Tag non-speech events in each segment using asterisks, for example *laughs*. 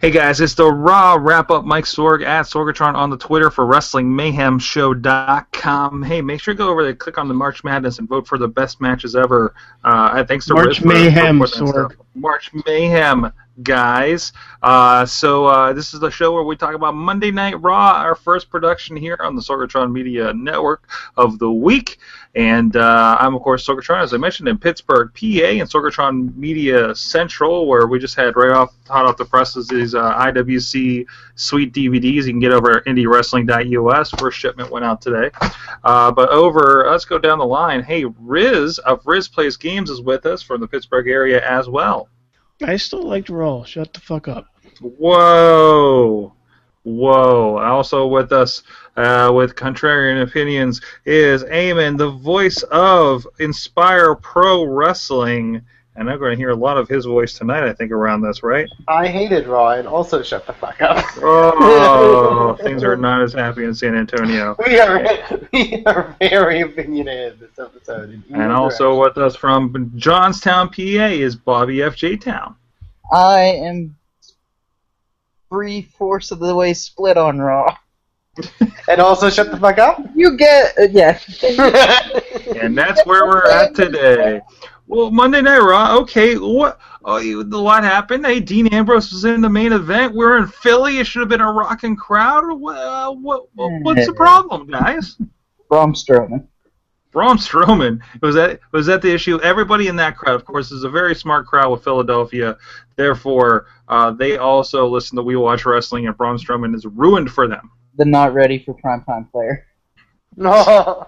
Hey guys, it's the Raw Wrap Up. Mike Sorg at Sorgatron on the Twitter for WrestlingMayhemShow.com. Hey, make sure you go over there, click on the March Madness, and vote for the best matches ever. Uh, thanks to March Riz Mayhem, Sorg. March Mayhem, guys. Uh, so uh, this is the show where we talk about Monday Night Raw, our first production here on the Sorgatron Media Network of the week. And uh, I'm, of course, Sorgatron, as I mentioned, in Pittsburgh, PA, and Sorgatron Media Central, where we just had right off, hot off the presses these uh, IWC sweet DVDs you can get over at IndieWrestling.us. First shipment went out today. Uh, but over, let's go down the line. Hey, Riz of Riz Plays Games is with us from the Pittsburgh area as well. I still like to roll. Shut the fuck up. Whoa. Whoa. Also with us uh, with Contrarian Opinions is Eamon, the voice of Inspire Pro Wrestling. And I'm going to hear a lot of his voice tonight, I think, around this, right? I hated Raw and also shut the fuck up. Oh, *laughs* things are not as happy in San Antonio. We are we are very opinionated this episode. And also with us from Johnstown, PA is Bobby F.J. Town. I am three fourths of the way split on Raw. *laughs* and also shut the fuck up. You get uh, yeah. *laughs* And that's where we're at today. Well, Monday Night Raw. Okay, what? Oh, you- a lot happened. Hey, Dean Ambrose was in the main event. We're in Philly. It should have been a rocking crowd. What? Uh, what, what what's the problem, guys? Braun Strowman. Braun Strowman was that was that the issue? Everybody in that crowd, of course, is a very smart crowd with Philadelphia. Therefore, uh, they also listen to We Watch Wrestling, and Braun Strowman is ruined for them. The not ready for primetime player. *laughs* no.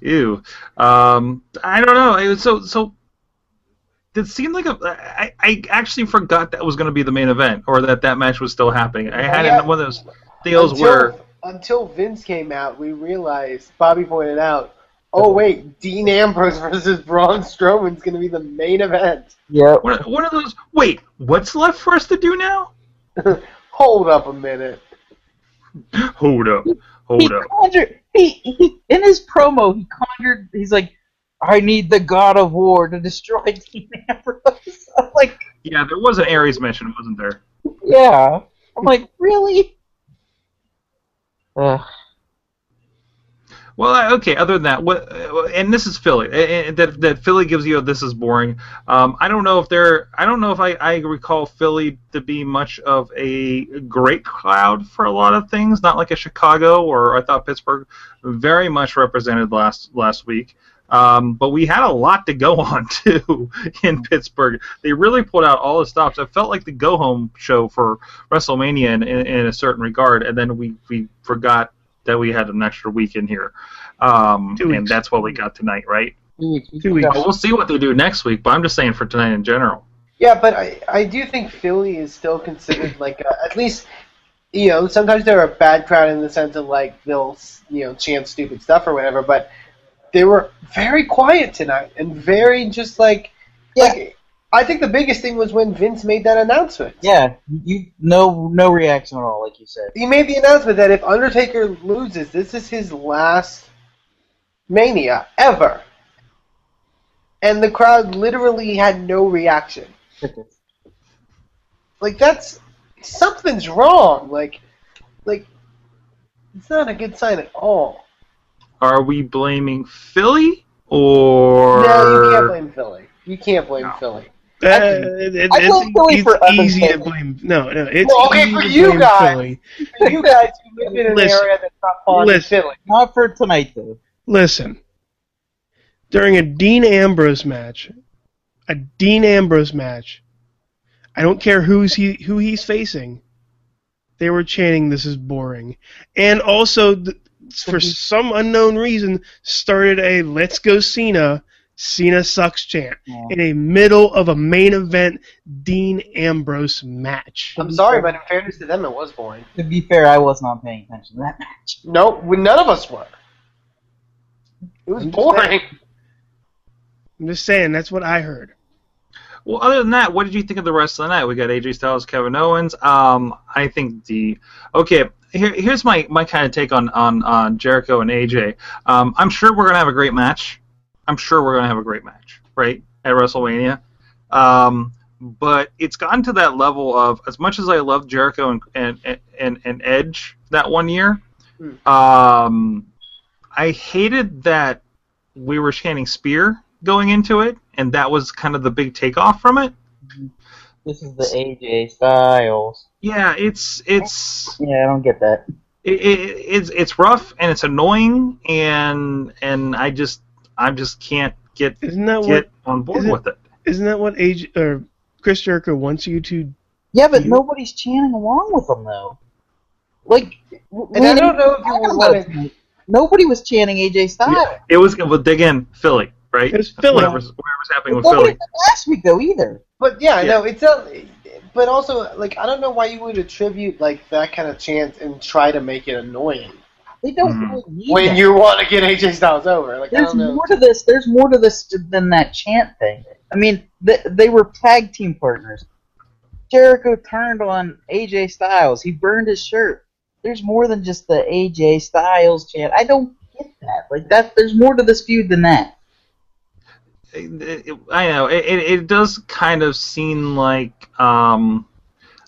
Ew. Um, I don't know. It was so so. It seemed like a. I, I actually forgot that was going to be the main event, or that that match was still happening. I had it Yeah. in one of those deals until, where. until Vince came out, we realized Bobby pointed out. Oh wait, Dean Ambrose *laughs* versus Braun Strowman's going to be the main event. Yeah. One, one of those. Wait, what's left for us to do now? *laughs* Hold up a minute. Hold up. He Hold up. conjured. He, he in his promo he conjured. He's like, I need the God of War to destroy *laughs* Dean Ambrose. I'm like, Yeah, there was an Ares mention, wasn't there? yeah. I'm like, really? Ugh. Well, okay. Other than that, what? uh, And this is Philly. That that Philly gives you. This is boring. Um, I don't know if they're. I don't know if I, I recall Philly to be much of a great crowd for a lot of things. Not like a Chicago or I thought Pittsburgh very much represented last last week. Um, but we had a lot to go *laughs* on too in Pittsburgh. They really pulled out all the stops. It felt like the go home show for WrestleMania in, in, in a certain regard, and then we we forgot that we had an extra week in here. Um, Two and that's what we got tonight, right? Two weeks. But we'll see what they do next week. But I'm just saying for tonight in general. Yeah, but I, I do think Philly is still considered *clears throat* like a, at least you know sometimes they're a bad crowd in the sense of like they'll you know chant stupid stuff or whatever, but they were very quiet tonight and very just like Yeah. like I think the biggest thing was when Vince made that announcement. Yeah. You no no reaction at all, like you said. He made the announcement that if Undertaker loses, this is his last Mania ever. And the crowd literally had no reaction. Like that's something's wrong. Like like it's not a good sign at all. Are we blaming Philly or? No, you can't blame Philly. You can't blame No. Philly. It- I blame Philly it's for other easy to blame. No, no, it's Well, okay, easy for you guys. Philly. For you guys who live in an Listen. area that's not fond of Listen. Philly. Not for tonight though. Listen, during a Dean Ambrose match, a Dean Ambrose match, I don't care who's he who he's facing. They were chanting, "This is boring," and also th- for mm-hmm. some unknown reason started a "Let's go Cena." Cena sucks chant Yeah. in a middle of a main event Dean Ambrose match. I'm sorry, but in fairness to them, it was boring. To be fair, I was not paying attention to that match. No, we, none of us were. It was I'm just boring. I'm just saying that's what I heard. Well, other than that, what did you think of the rest of the night? We got AJ Styles, Kevin Owens. Um, I think the okay. Here, here's my, my kind of take on, on, on Jericho and AJ. Um, I'm sure we're gonna have a great match. I'm sure we're gonna have a great match, right, at WrestleMania. Um, but it's gotten to that level of as much as I loved Jericho and and and, and Edge that one year, Hmm. um, I hated that we were chanting Spear going into it, and that was kind of the big takeoff from it. This is the AJ Styles. Yeah, it's it's Yeah, I don't get that. it, it, it's it's rough and it's annoying, and and I just I just can't get Isn't that what? get on board is it- with it. Isn't that what age or Chris Jericho wants you to? Yeah, but You- nobody's chanting along with them though. Like, And I don't know if you would want. Nobody was chanting AJ Styles. Yeah, it was well, again Philly, right? It was Philly. Whatever's, whatever's happening with Philly. last week though either. But yeah, Yeah. no, it's a. But also, like, I don't know why you would attribute like that kind of chant and try to make it annoying They don't Mhm. really need when that. you want to get AJ Styles over. Like, I There's don't know. more to this. There's more to this than that chant thing. I mean, they, they were tag team partners. Jericho turned on AJ Styles. He burned his shirt. There's more than just the AJ Styles chant. I don't get that. Like that. There's more to this feud than that. It- it- I know it, it, it does kind of seem like um,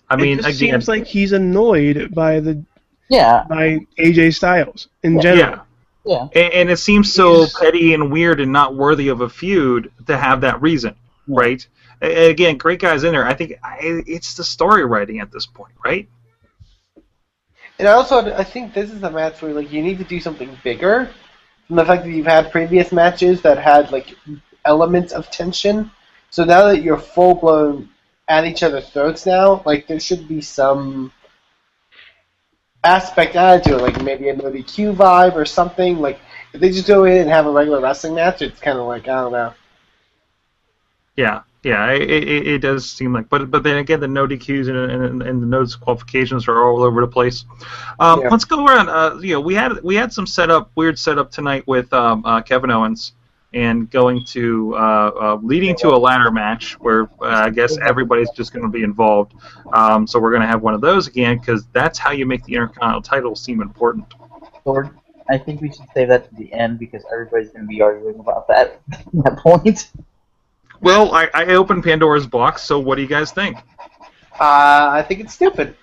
I mean it just again, seems like he's annoyed by the Yeah. by AJ Styles in Yeah. general. yeah, Yeah. and, and it seems so He's- petty and weird and not worthy of a feud to have that reason, Yeah. right? A- Again, great guys in there. I think I, it's the story writing at this point, right? And I also I think this is a match where like you need to do something bigger. From the fact that you've had previous matches that had like elements of tension. So now that you're full blown at each other's throats now, like there should be some aspect added to it, like maybe a no DQ vibe or something. Like if they just go in and have a regular wrestling match, it's kind of like I don't know. Yeah, yeah, it, it, it does seem like, but but then again, the no DQs and, and, and the no disqualifications are all over the place. Um, Yeah. Let's go around. Uh, you know, we had we had some setup, weird setup tonight with um, uh, Kevin Owens and going to uh, uh, leading to a ladder match where uh, I guess everybody's just going to be involved. Um, so we're going to have one of those again because that's how you make the Intercontinental title seem important. Lord, I think we should save that to the end because everybody's going to be arguing about that at *laughs* that point. Well, I, I opened Pandora's box, so what do you guys think? Uh, I think it's stupid.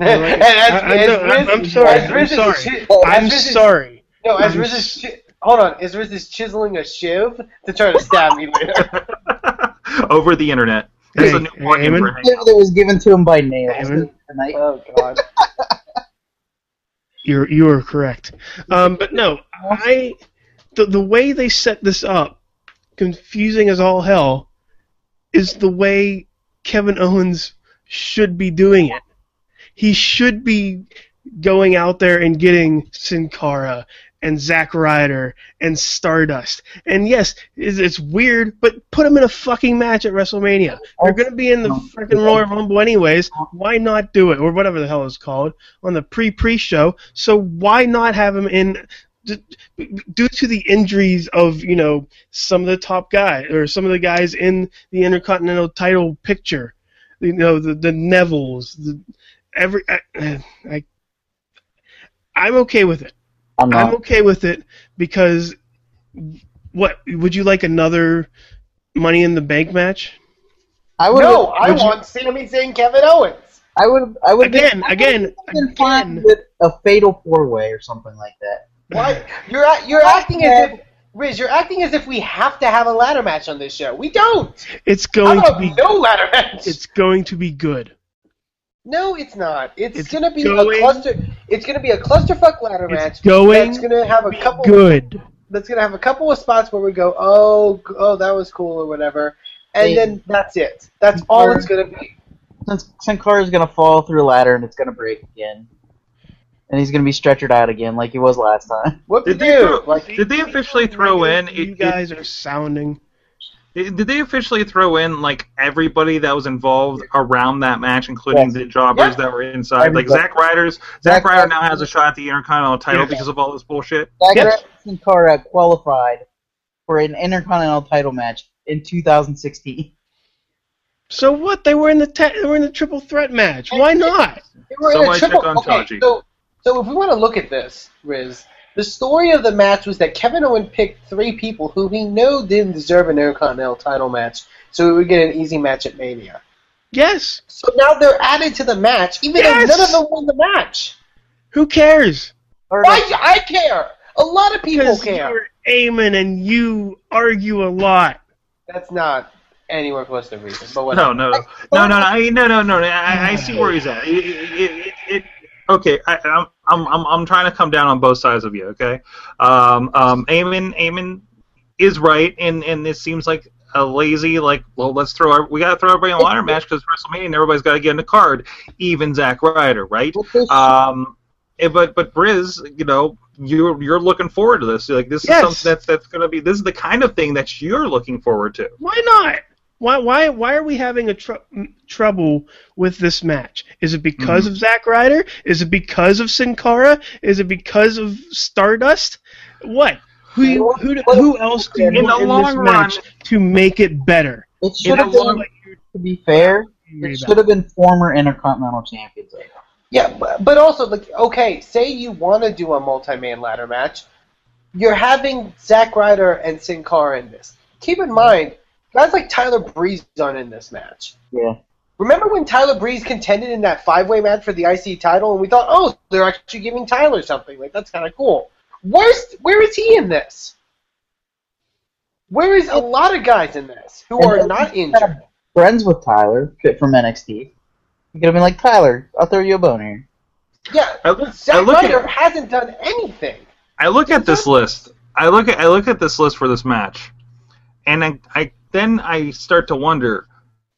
I like it. And as- I- I as know, I'm- sorry, I'm sorry. chi- I'm as Riz sorry. No, as I'm Riz is chi- hold on, as Riz is chiseling a shiv to try to stab me later. *laughs* Over the internet. There's Hey, a new plugin Eamon? for That was given to him by Nails tonight. oh god. *laughs* You're you are correct. Um, but no, I the the way they set this up, confusing as all hell, is the way Kevin Owens should be doing it. He should be going out there and getting Sin Cara and Zack Ryder and Stardust. And yes, it's, it's weird, but put them in a fucking match at WrestleMania. They're going to be in the freaking Royal Rumble anyways. Why not do it, or whatever the hell it's called, on the pre-pre show? So why not have them in? Due to the injuries of you know some of the top guys or some of the guys in the Intercontinental title picture, you know the the Nevilles, the every I, I I'm okay with it. I'm I'm okay with it because what would you like another Money in the Bank match? I would. No, I would you- want Sami Zayn Kevin Owens. I would. I would. Again, I again, would been again. with a fatal four way or something like that. Why? You're you're acting as if Riz, you're acting as if we have to have a ladder match on this show. We don't. It's going to be no ladder match? it's going to be good. No, it's not. It's, It's gonna be going- a cluster. It's gonna be a clusterfuck ladder It's match. going That's gonna have a couple. good. That's gonna have a couple of spots where we go, oh, oh, that was cool or whatever, and Hey. then that's it. That's all it's gonna be. Since Sin is gonna fall through a ladder and it's gonna break again, and he's gonna be stretchered out again like he was last time. What to Did they do? throw- Like, Did they officially oh throw in? You it- guys are sounding. It- Did they officially throw in like everybody that was involved around that match, including Yes. the jobbers Yeah. that were inside? Like Everybody. Zack Ryder's. Zack Zack Ryder Ryder- now has a shot at the Intercontinental title Yes. because of all this bullshit. Zack Yes. Ryder and Sin Cara qualified for an Intercontinental title match in 2016. So what? They were in the te- they were in the triple threat match. Why not? they were in a Somebody check triple. on okay, Taji. so so if we want to look at this, Riz, The story of the match was that Kevin Owens picked three people who he knew didn't deserve an Intercontinental title match, so he would get an easy match at Mania. Yes. So now they're added to the match, even Yes! though none of them won the match. Who cares? Why? I care. A lot of people Because care. you're Eamon and you argue a lot. That's not anywhere close to the reason. But whatever. No, no, no, no, no, I, no, no, no. I, I see where he's at. It, it, it, it, okay, I, I'm, I'm, I'm, I'm trying to come down on both sides of you. Okay, um, um, Eamon, Eamon is right, and and this seems like a lazy, like, well, let's throw, our, we got to throw everybody in a ladder match because WrestleMania, and everybody's got to get in the card, even Zack Ryder, right? What they should- Um, eh, but but Riz, you know, you're you're looking forward to this. Like this Yes. is something that's that's going to be. This is the kind of thing that you're looking forward to. Why not? Why why why are we having a tr- trouble with this match? Is it because Mm-hmm. of Zack Ryder? Is it because of Sin Cara? Is it because of Stardust? What? Who who who else do you In the want in long this run- match to make it better? it should have the long- been, to be fair, it should have been former Intercontinental champions. Yeah, but, but also, like, okay, say you want to do a multi-man ladder match, you're having Zack Ryder and Sin Cara in this. Keep in mind, guys like Tyler Breeze aren't in this match. Yeah. Remember when Tyler Breeze contended in that five-way match for the IC title, and we thought, oh, they're actually giving Tyler something. Like that's kind of cool. Where's where is he in this? Where is a lot of guys in this who And are not he's injured? Friends with Tyler fit from NXT. You could have been like Tyler. I'll throw you a bone here. Yeah, I look, I Zack look Ryder at hasn't done anything. I look at this list. I look at I look at this list for this match, and I, I then I start to wonder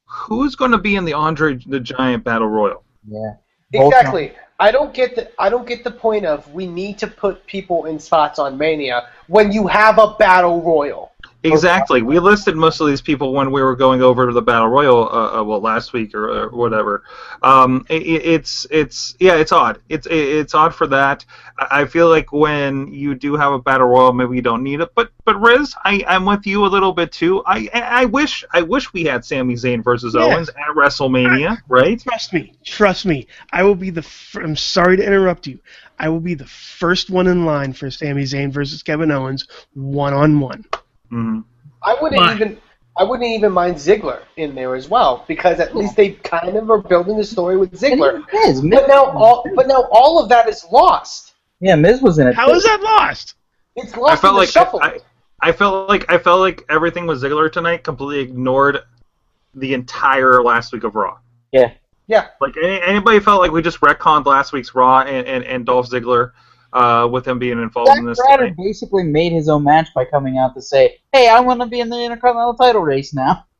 who's going to be in the Andre the Giant Battle Royal. Yeah. Both Exactly. I don't get the I don't get the point of we need to put people in spots on Mania when you have a battle royal. Exactly. We listed most of these people when we were going over to the Battle Royal, uh, uh, well, last week or, or whatever. Um, it, it's it's yeah, it's odd. It's it, it's odd for that. I feel like when you do have a Battle Royal, maybe you don't need it. But but Riz, I I'm with you a little bit too. I I I wish I wish we had Sami Zayn versus Yeah. Owens at WrestleMania, right? Trust me, trust me. I will be the. F- I'm sorry to interrupt you. I will be the first one in line for Sami Zayn versus Kevin Owens one on one. Hmm I wouldn't Why? even I wouldn't even mind Ziggler in there as well because at least they kind of are building the story with Ziggler. Miz. Miz But now all but now all of that is lost. yeah, Miz was in it. How too. is that lost? It's lost I felt in the like shuffle. I, I, I felt like I felt like everything with Ziggler tonight completely ignored the entire last week of Raw. Yeah. yeah. Like any, anybody felt like we just retconned last week's Raw and, and, and Dolph Ziggler uh, with him being involved Zack in this. Ryder tonight. basically made his own match by coming out to say, "Hey, I want to be in the Intercontinental title race now." *laughs*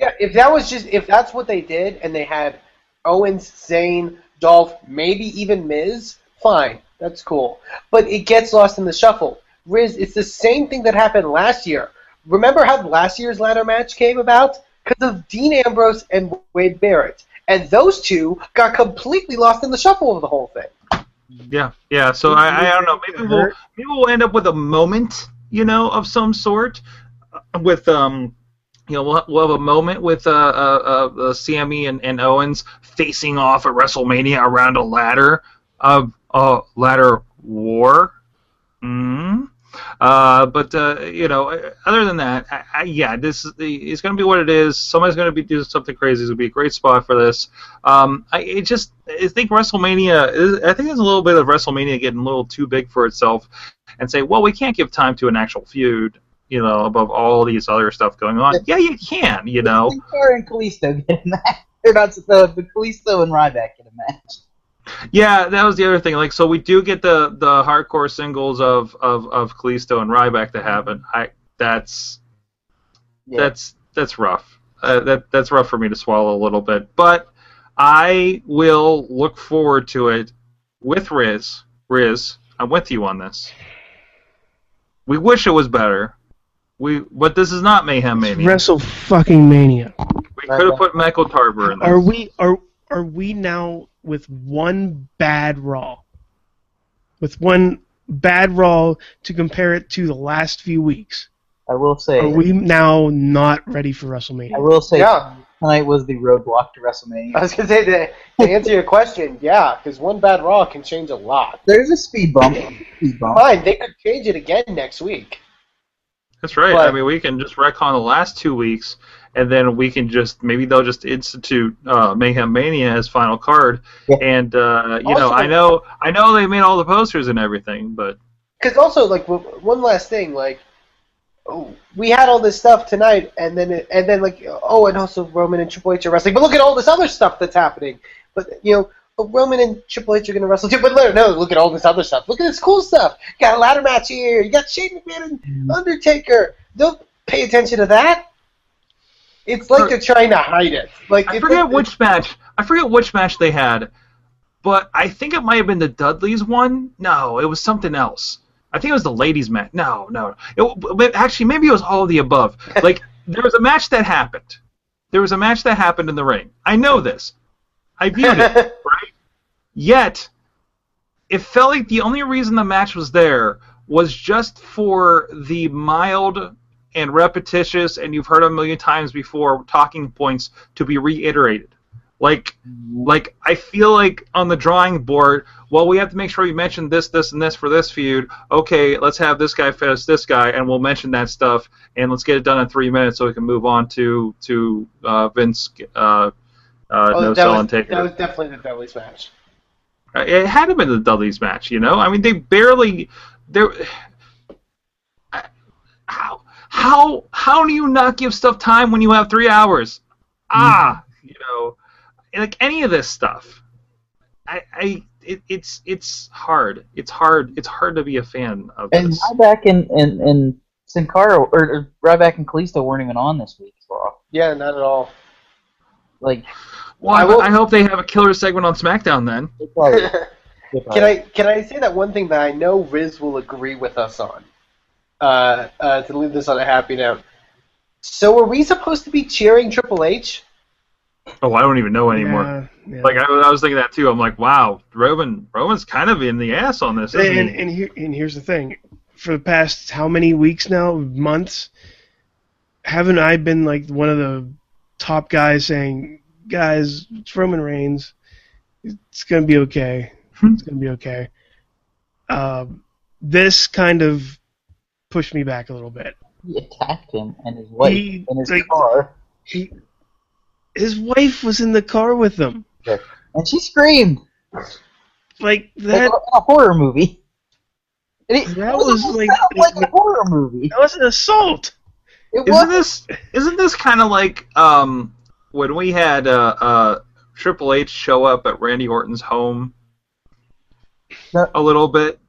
Yeah, if that was just if that's what they did and they had Owens, Zayn, Dolph, maybe even Miz, fine, that's cool. But it gets lost in the shuffle. Riz, it's the same thing that happened last year. Remember how last year's ladder match came about? Because of Dean Ambrose and Wade Barrett. And those two got completely lost in the shuffle of the whole thing. Yeah, yeah. So I, I don't know. Maybe we'll maybe we'll end up with a moment, you know, of some sort, uh, with um, you know, we'll, we'll have a moment with uh, uh, uh, uh Sammy and, and Owens facing off at WrestleMania around a ladder of uh, ladder war. Mm. Uh, but uh, you know, other than that, I, I, yeah, this is it's going to be what it is. Somebody's going to be doing something crazy. It's going to be a great spot for this. Um, I it just I think WrestleMania. Is, I think there's a little bit of WrestleMania getting a little too big for itself, and say, well, we can't give time to an actual feud. You know, above all these other stuff going on. Yeah, you can. You know. And Kalisto get a match. They're not the, the Kalisto and Ryback get a match. Yeah, that was the other thing. Like, so we do get the the hardcore singles of of of Kalisto and Ryback to happen. I that's Yeah. that's that's rough. Uh, that that's rough for me to swallow a little bit, but I will look forward to it with Riz. Riz, I'm with you on this. We wish it was better. We, but this is not Mayhem Mania. Wrestle fucking mania. we could have put Michael Tarver in there. Are we are are we now with one bad Raw? With one bad Raw to compare it to the last few weeks? I will say. Are we now not ready for WrestleMania? I will say. Yeah. tonight was the roadblock to WrestleMania. I was gonna say to, to answer your question, yeah, because one bad Raw can change a lot. There's a speed bump. Speed bump. Fine, they could change it again next week. That's right. But- I mean, we can just retcon the last two weeks, and then we can just maybe they'll just institute uh, Mayhem Mania as final card. Yeah. And uh, you know, I know, I know they made all the posters and everything, but Because also, like, w- one last thing, like, oh, we had all this stuff tonight, and then it, and then like, oh, and also Roman and Triple H are wrestling, but look at all this other stuff that's happening. But you know, Roman and Triple H are going to wrestle too. But no, no, look at all this other stuff. Look at this cool stuff. You got a ladder match here. You got Shane McMahon and Undertaker. Don't pay attention to that. It's like they're trying to hide it. Like I forget like- which match. I forget which match they had, but I think it might have been the Dudleys one. No, it was something else. I think it was the ladies' match. No, no. It, actually, maybe it was all of the above. *laughs* Like there was a match that happened. There was a match that happened in the ring. I know this. I viewed it. *laughs* right? Yet, it felt like the only reason the match was there was just for the mild and repetitious, and you've heard a million times before, talking points to be reiterated. Like, like I feel like on the drawing board, well, we have to make sure we mention this, this, and this for this feud. Okay, let's have this guy face this guy, and we'll mention that stuff, and let's get it done in three minutes so we can move on to to uh, Vince. Uh, uh, Oh, no that, was, that was definitely the Dudley's match. Uh, It had to been the Dudleys match, you know. I mean, they barely. There. How how how do you not give stuff time when you have three hours? Ah, you know, like any of this stuff. I I it, it's it's hard. It's hard. It's hard to be a fan of And this. Ryback and and and Sin Cara or, or Ryback and Kalisto weren't even on this week's Raw. Yeah, not at all. Like Well, I I, will- I hope they have a killer segment on SmackDown then. probably, *laughs* probably- Can I can I say that one thing that I know Riz will agree with us on? Uh, uh, to leave this on a happy note. So were we supposed to be cheering Triple H? Oh, I don't even know anymore. Yeah, yeah. Like I, was- I was thinking that too. I'm like, wow, Roman Roman's kind of in the ass on this. Isn't and, he? and here and here's the thing, for the past how many weeks now, months, haven't I been like one of the top guys saying, guys, it's Roman Reigns, it's gonna be okay, it's gonna be okay. Um, this kind of pushed me back a little bit. he attacked him and his wife He- in his like- car, He, his wife was in the car with him, and she screamed like like that. in a horror movie. It, That it was, was like- like a horror movie. That was an assault. It Isn't was. this isn't this kind of like um, when we had uh, uh, Triple H show up at Randy Orton's home No. a little bit?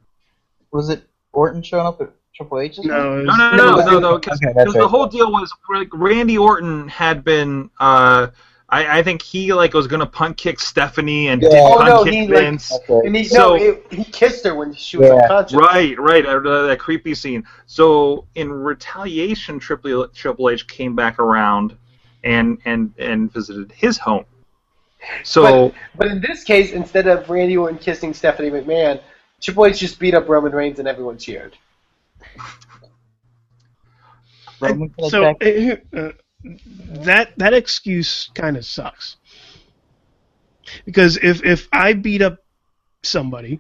Was it Orton showing up at Triple H's? No, No, no, No, no, no, was- no, because okay, the whole deal was like Randy Orton had been. Uh, I, I think he like was gonna punt kick Stephanie and Yeah. did Oh, punt no, kick he, Vince. That's right. And he So- no, it, he kissed her when she was Yeah. unconscious. Right, right, uh, that creepy scene. So in retaliation, Triple Triple H came back around and and and visited his home. So But in this case, instead of Randy Orton kissing Stephanie McMahon, Triple H just beat up Roman Reigns and everyone cheered. Roman can so attack- uh, that that excuse kind of sucks because if if I beat up somebody,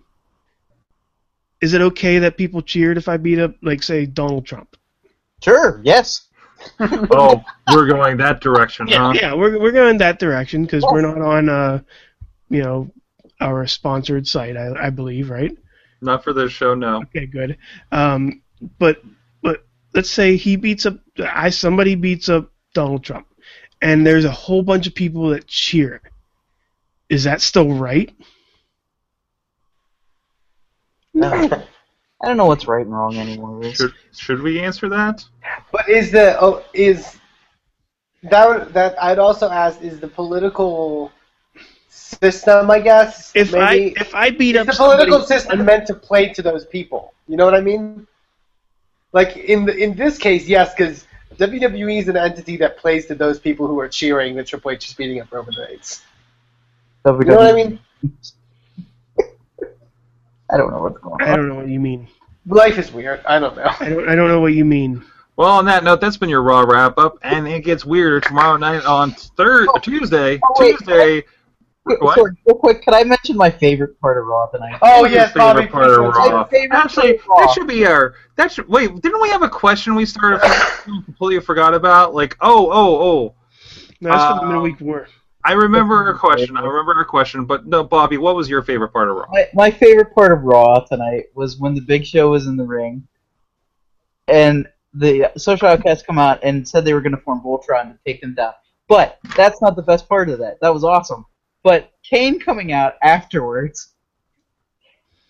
is it okay that people cheered if I beat up like say Donald Trump? Sure. Yes. *laughs* oh, we're going that direction, huh? Yeah, we're we're going that direction because we're not on uh you know our sponsored site, I, I believe, right? Not for this show, no. Okay, good. Um, but but let's say he beats up I somebody beats up Donald Trump, and there's a whole bunch of people that cheer. Is that still right? No. I don't know what's right and wrong anymore. Should should we answer that? But is the oh is that that I'd also ask is the political system, I guess. If maybe, I if I beat is up the political somebody, system meant to play to those people? You know what I mean? Like in the, in this case, yes, because WWE is an entity that plays to those people who are cheering that Triple H is beating up Roman Reigns. You know what I mean? *laughs* I don't know what's going on. I don't know what you mean. Life is weird. I don't know. I don't I don't know what you mean. Well, on that note, that's been your Raw wrap up, and it gets weirder tomorrow night on third Tuesday. Oh, wait. Tuesday. What? Sorry, real quick, can I mention my favorite part of Raw tonight? oh What is your yes, Bobby. part of Raw? favorite Actually, part of Raw. that should be our. That should wait. Didn't we have a question we started completely forgot about? Like, oh, oh, oh. No, that's for the Um, midweek war. I remember a question. I remember a question, but no, Bobby, what was your favorite part of Raw? My, my favorite part of Raw tonight was when the Big Show was in the ring, and the Social Outcasts come out and said they were going to form Voltron to take them down. But that's not the best part of that. That was awesome. But Kane coming out afterwards,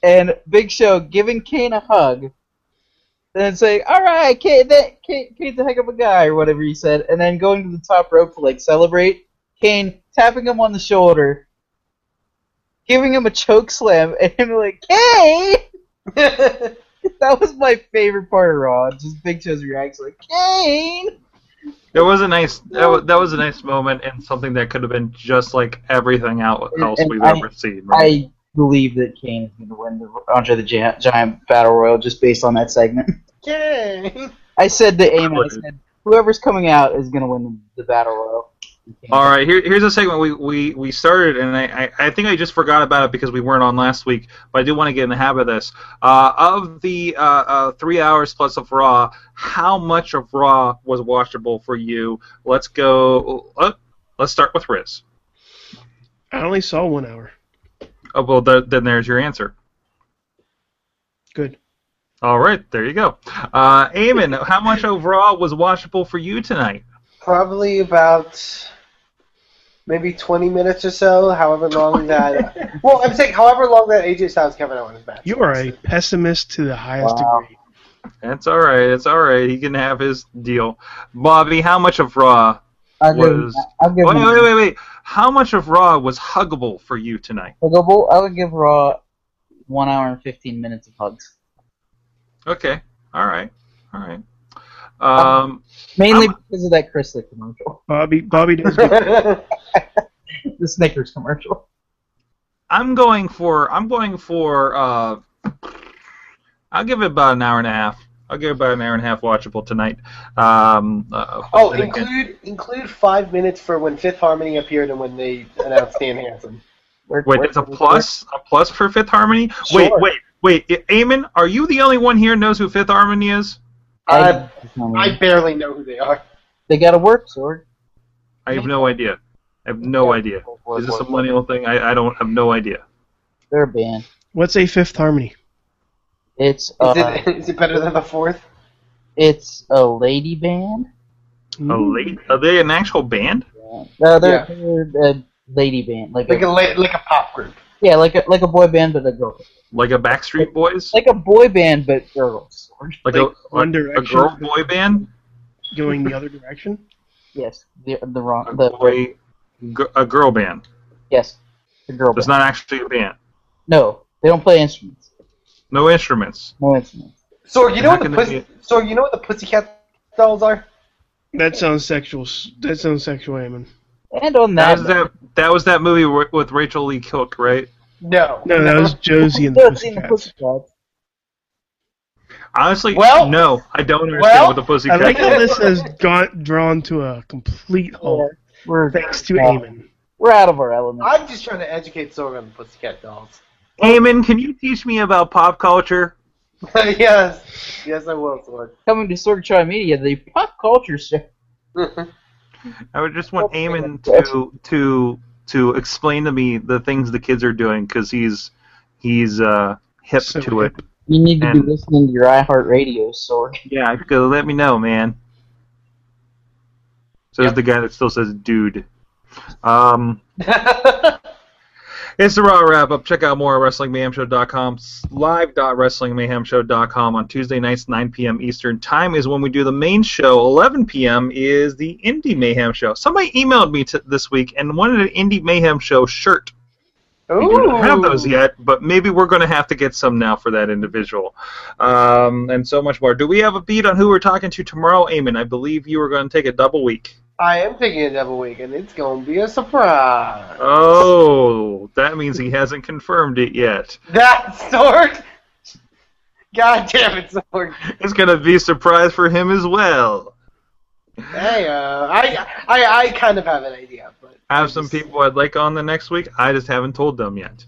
and Big Show giving Kane a hug, and saying, "All right, Kane, that, Kane, Kane's a heck of a guy," or whatever he said, and then going to the top rope to like celebrate. Kane tapping him on the shoulder, giving him a choke slam, and him like, Kane! *laughs* That was my favorite part of Raw. Just Big Show's reaction, like, Kane! It was a nice. That was, that was a nice moment, and something that could have been just like everything out- And- else and we've I- ever seen. Right? I believe that Kane is going to win the Andre the Gi- Giant Battle Royal just based on that segment. Yay. I said to Eamon, I said, whoever's coming out is going to win the Battle Royal. All right, here, here's a segment we, we, we started, and I, I, I think I just forgot about it because we weren't on last week, but I do want to get in the habit of this. Uh, of the uh, uh, three hours plus of Raw, how much of Raw was watchable for you? Let's go. Uh, let's start with Riz. I only saw one hour. Oh, well, th- then there's your answer. Good. All right, there you go. Uh, Eamon, how much of Raw was watchable for you tonight? Probably about maybe 20 minutes or so, however long that. *laughs* well, I'm saying however long that AJ Styles Kevin Owens match. You are a pessimist to the highest Wow. degree. That's all right. It's all right. He can have his deal. Bobby, how much of Raw I'll give, was? I'll give Wait, him- wait, wait, wait. How much of Raw was huggable for you tonight? I'll I would give Raw one hour and 15 minutes of hugs. Okay. All right. All right. Um, Mainly I'm- because of that Chrysler commercial. Bobby Bobby does. *laughs* The Snickers commercial. I'm going for. I'm going for. Uh, I'll give it about an hour and a half. I'll give it about an hour and a half watchable tonight. Um, uh, oh, then again- include include five minutes for when Fifth Harmony appeared and when they announced Stan Hansen. Where- Wait, where- it's a plus. A plus for Fifth Harmony. Wait, Sure. wait, wait. I- Eamon, are you the only one here knows who Fifth Harmony is? I, I, I barely know who they are. they got a work, Sorg. I have no idea. I have no idea. Is this a millennial thing? I, I don't have no idea. They're a band. What's a fifth harmony? It's Is uh, it *laughs* is it better than the fourth? it's a lady band. A late? Are they an actual band? No, they're, Yeah. they're a lady band, like, Like a, a la- like a pop group. yeah, like a like a boy band, but a girl, Like a Backstreet Boys? like a boy band, but girls. Sorg. Like, like a, One a girl boy band? Going the other direction? Yes, the the wrong A the boy, g- a girl band. yes, the girl It's band. not actually a band. No, they don't play instruments. No instruments. No instruments. So you know what the pussy, be- so you know what the Pussycat dolls are? That sounds sexual. That sounds sexual, Eamon. And on That that, was that. That was that movie with Rachael Leigh Cook, right? No. No, that was Josie and the Still seen the Pussycats. Pussycats. Honestly, Well- no, I don't understand well, what the pussy. I Pussycat. like how this *laughs* has gone drawn to a complete halt We're thanks to yeah, Eamon. We're out of our element. I'm just trying to educate Sorg on the Pussycat dolls. Eamon, can you teach me about pop culture? *laughs* yes, yes, I will, Sorg. Coming to Sword Try Media, the pop culture show. *laughs* I would just want Okay, Eamon to to to explain to me the things the kids are doing because he's he's uh, hip So to it. Hip. You need to And- be listening to your iHeartRadio, Sorg. *laughs* Yeah, go let me know, man. Says Yep. the guy that still says dude. Um, *laughs* it's the Raw wrap up. Check out more at WrestlingMayhemShow.com, live.WrestlingMayhemShow.com on Tuesday nights, 9 p.m. Eastern Time is when we do the main show. 11 p.m. is the Indie Mayhem Show. Somebody emailed me t- this week and wanted an Indie Mayhem Show shirt. We do not have those yet, but maybe we're going to have to get some now for that individual. Um, and so much more. Do we have a beat on who we're talking to tomorrow, Eamon? I believe you were going to take a double week. I am taking a double week, and it's going to be a surprise. Oh, that means he hasn't confirmed it yet. *laughs* That Sorg. God damn it, Sorg. It's gonna be a surprise for him as well. Hey, uh, I, I, I kind of have an idea, I have some people I'd like on the next week. I just haven't told them yet.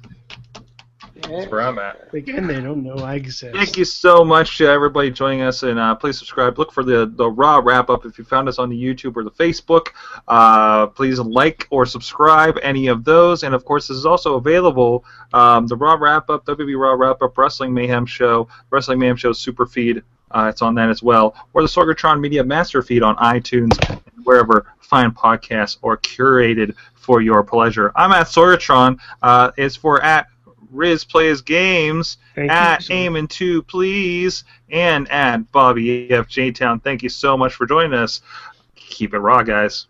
That's where I'm at. Again, they don't know I exist. Thank you so much to everybody joining us, and uh, please subscribe. Look for the the Raw wrap up if you found us on the YouTube or the Facebook. Uh, please like or subscribe any of those, and of course, this is also available. Um, the Raw wrap up, WWE Raw wrap up, Wrestling Mayhem show, Wrestling Mayhem show super feed. Uh, it's on that as well, or the Sorgatron Media Master feed on iTunes, and wherever fine podcasts are curated for your pleasure. I'm at Sorgatron. Uh, it's for at Riz Plays Games Thank at so Aim and Two, please, and at Bobby F J Town. Thank you so much for joining us. Keep it raw, guys.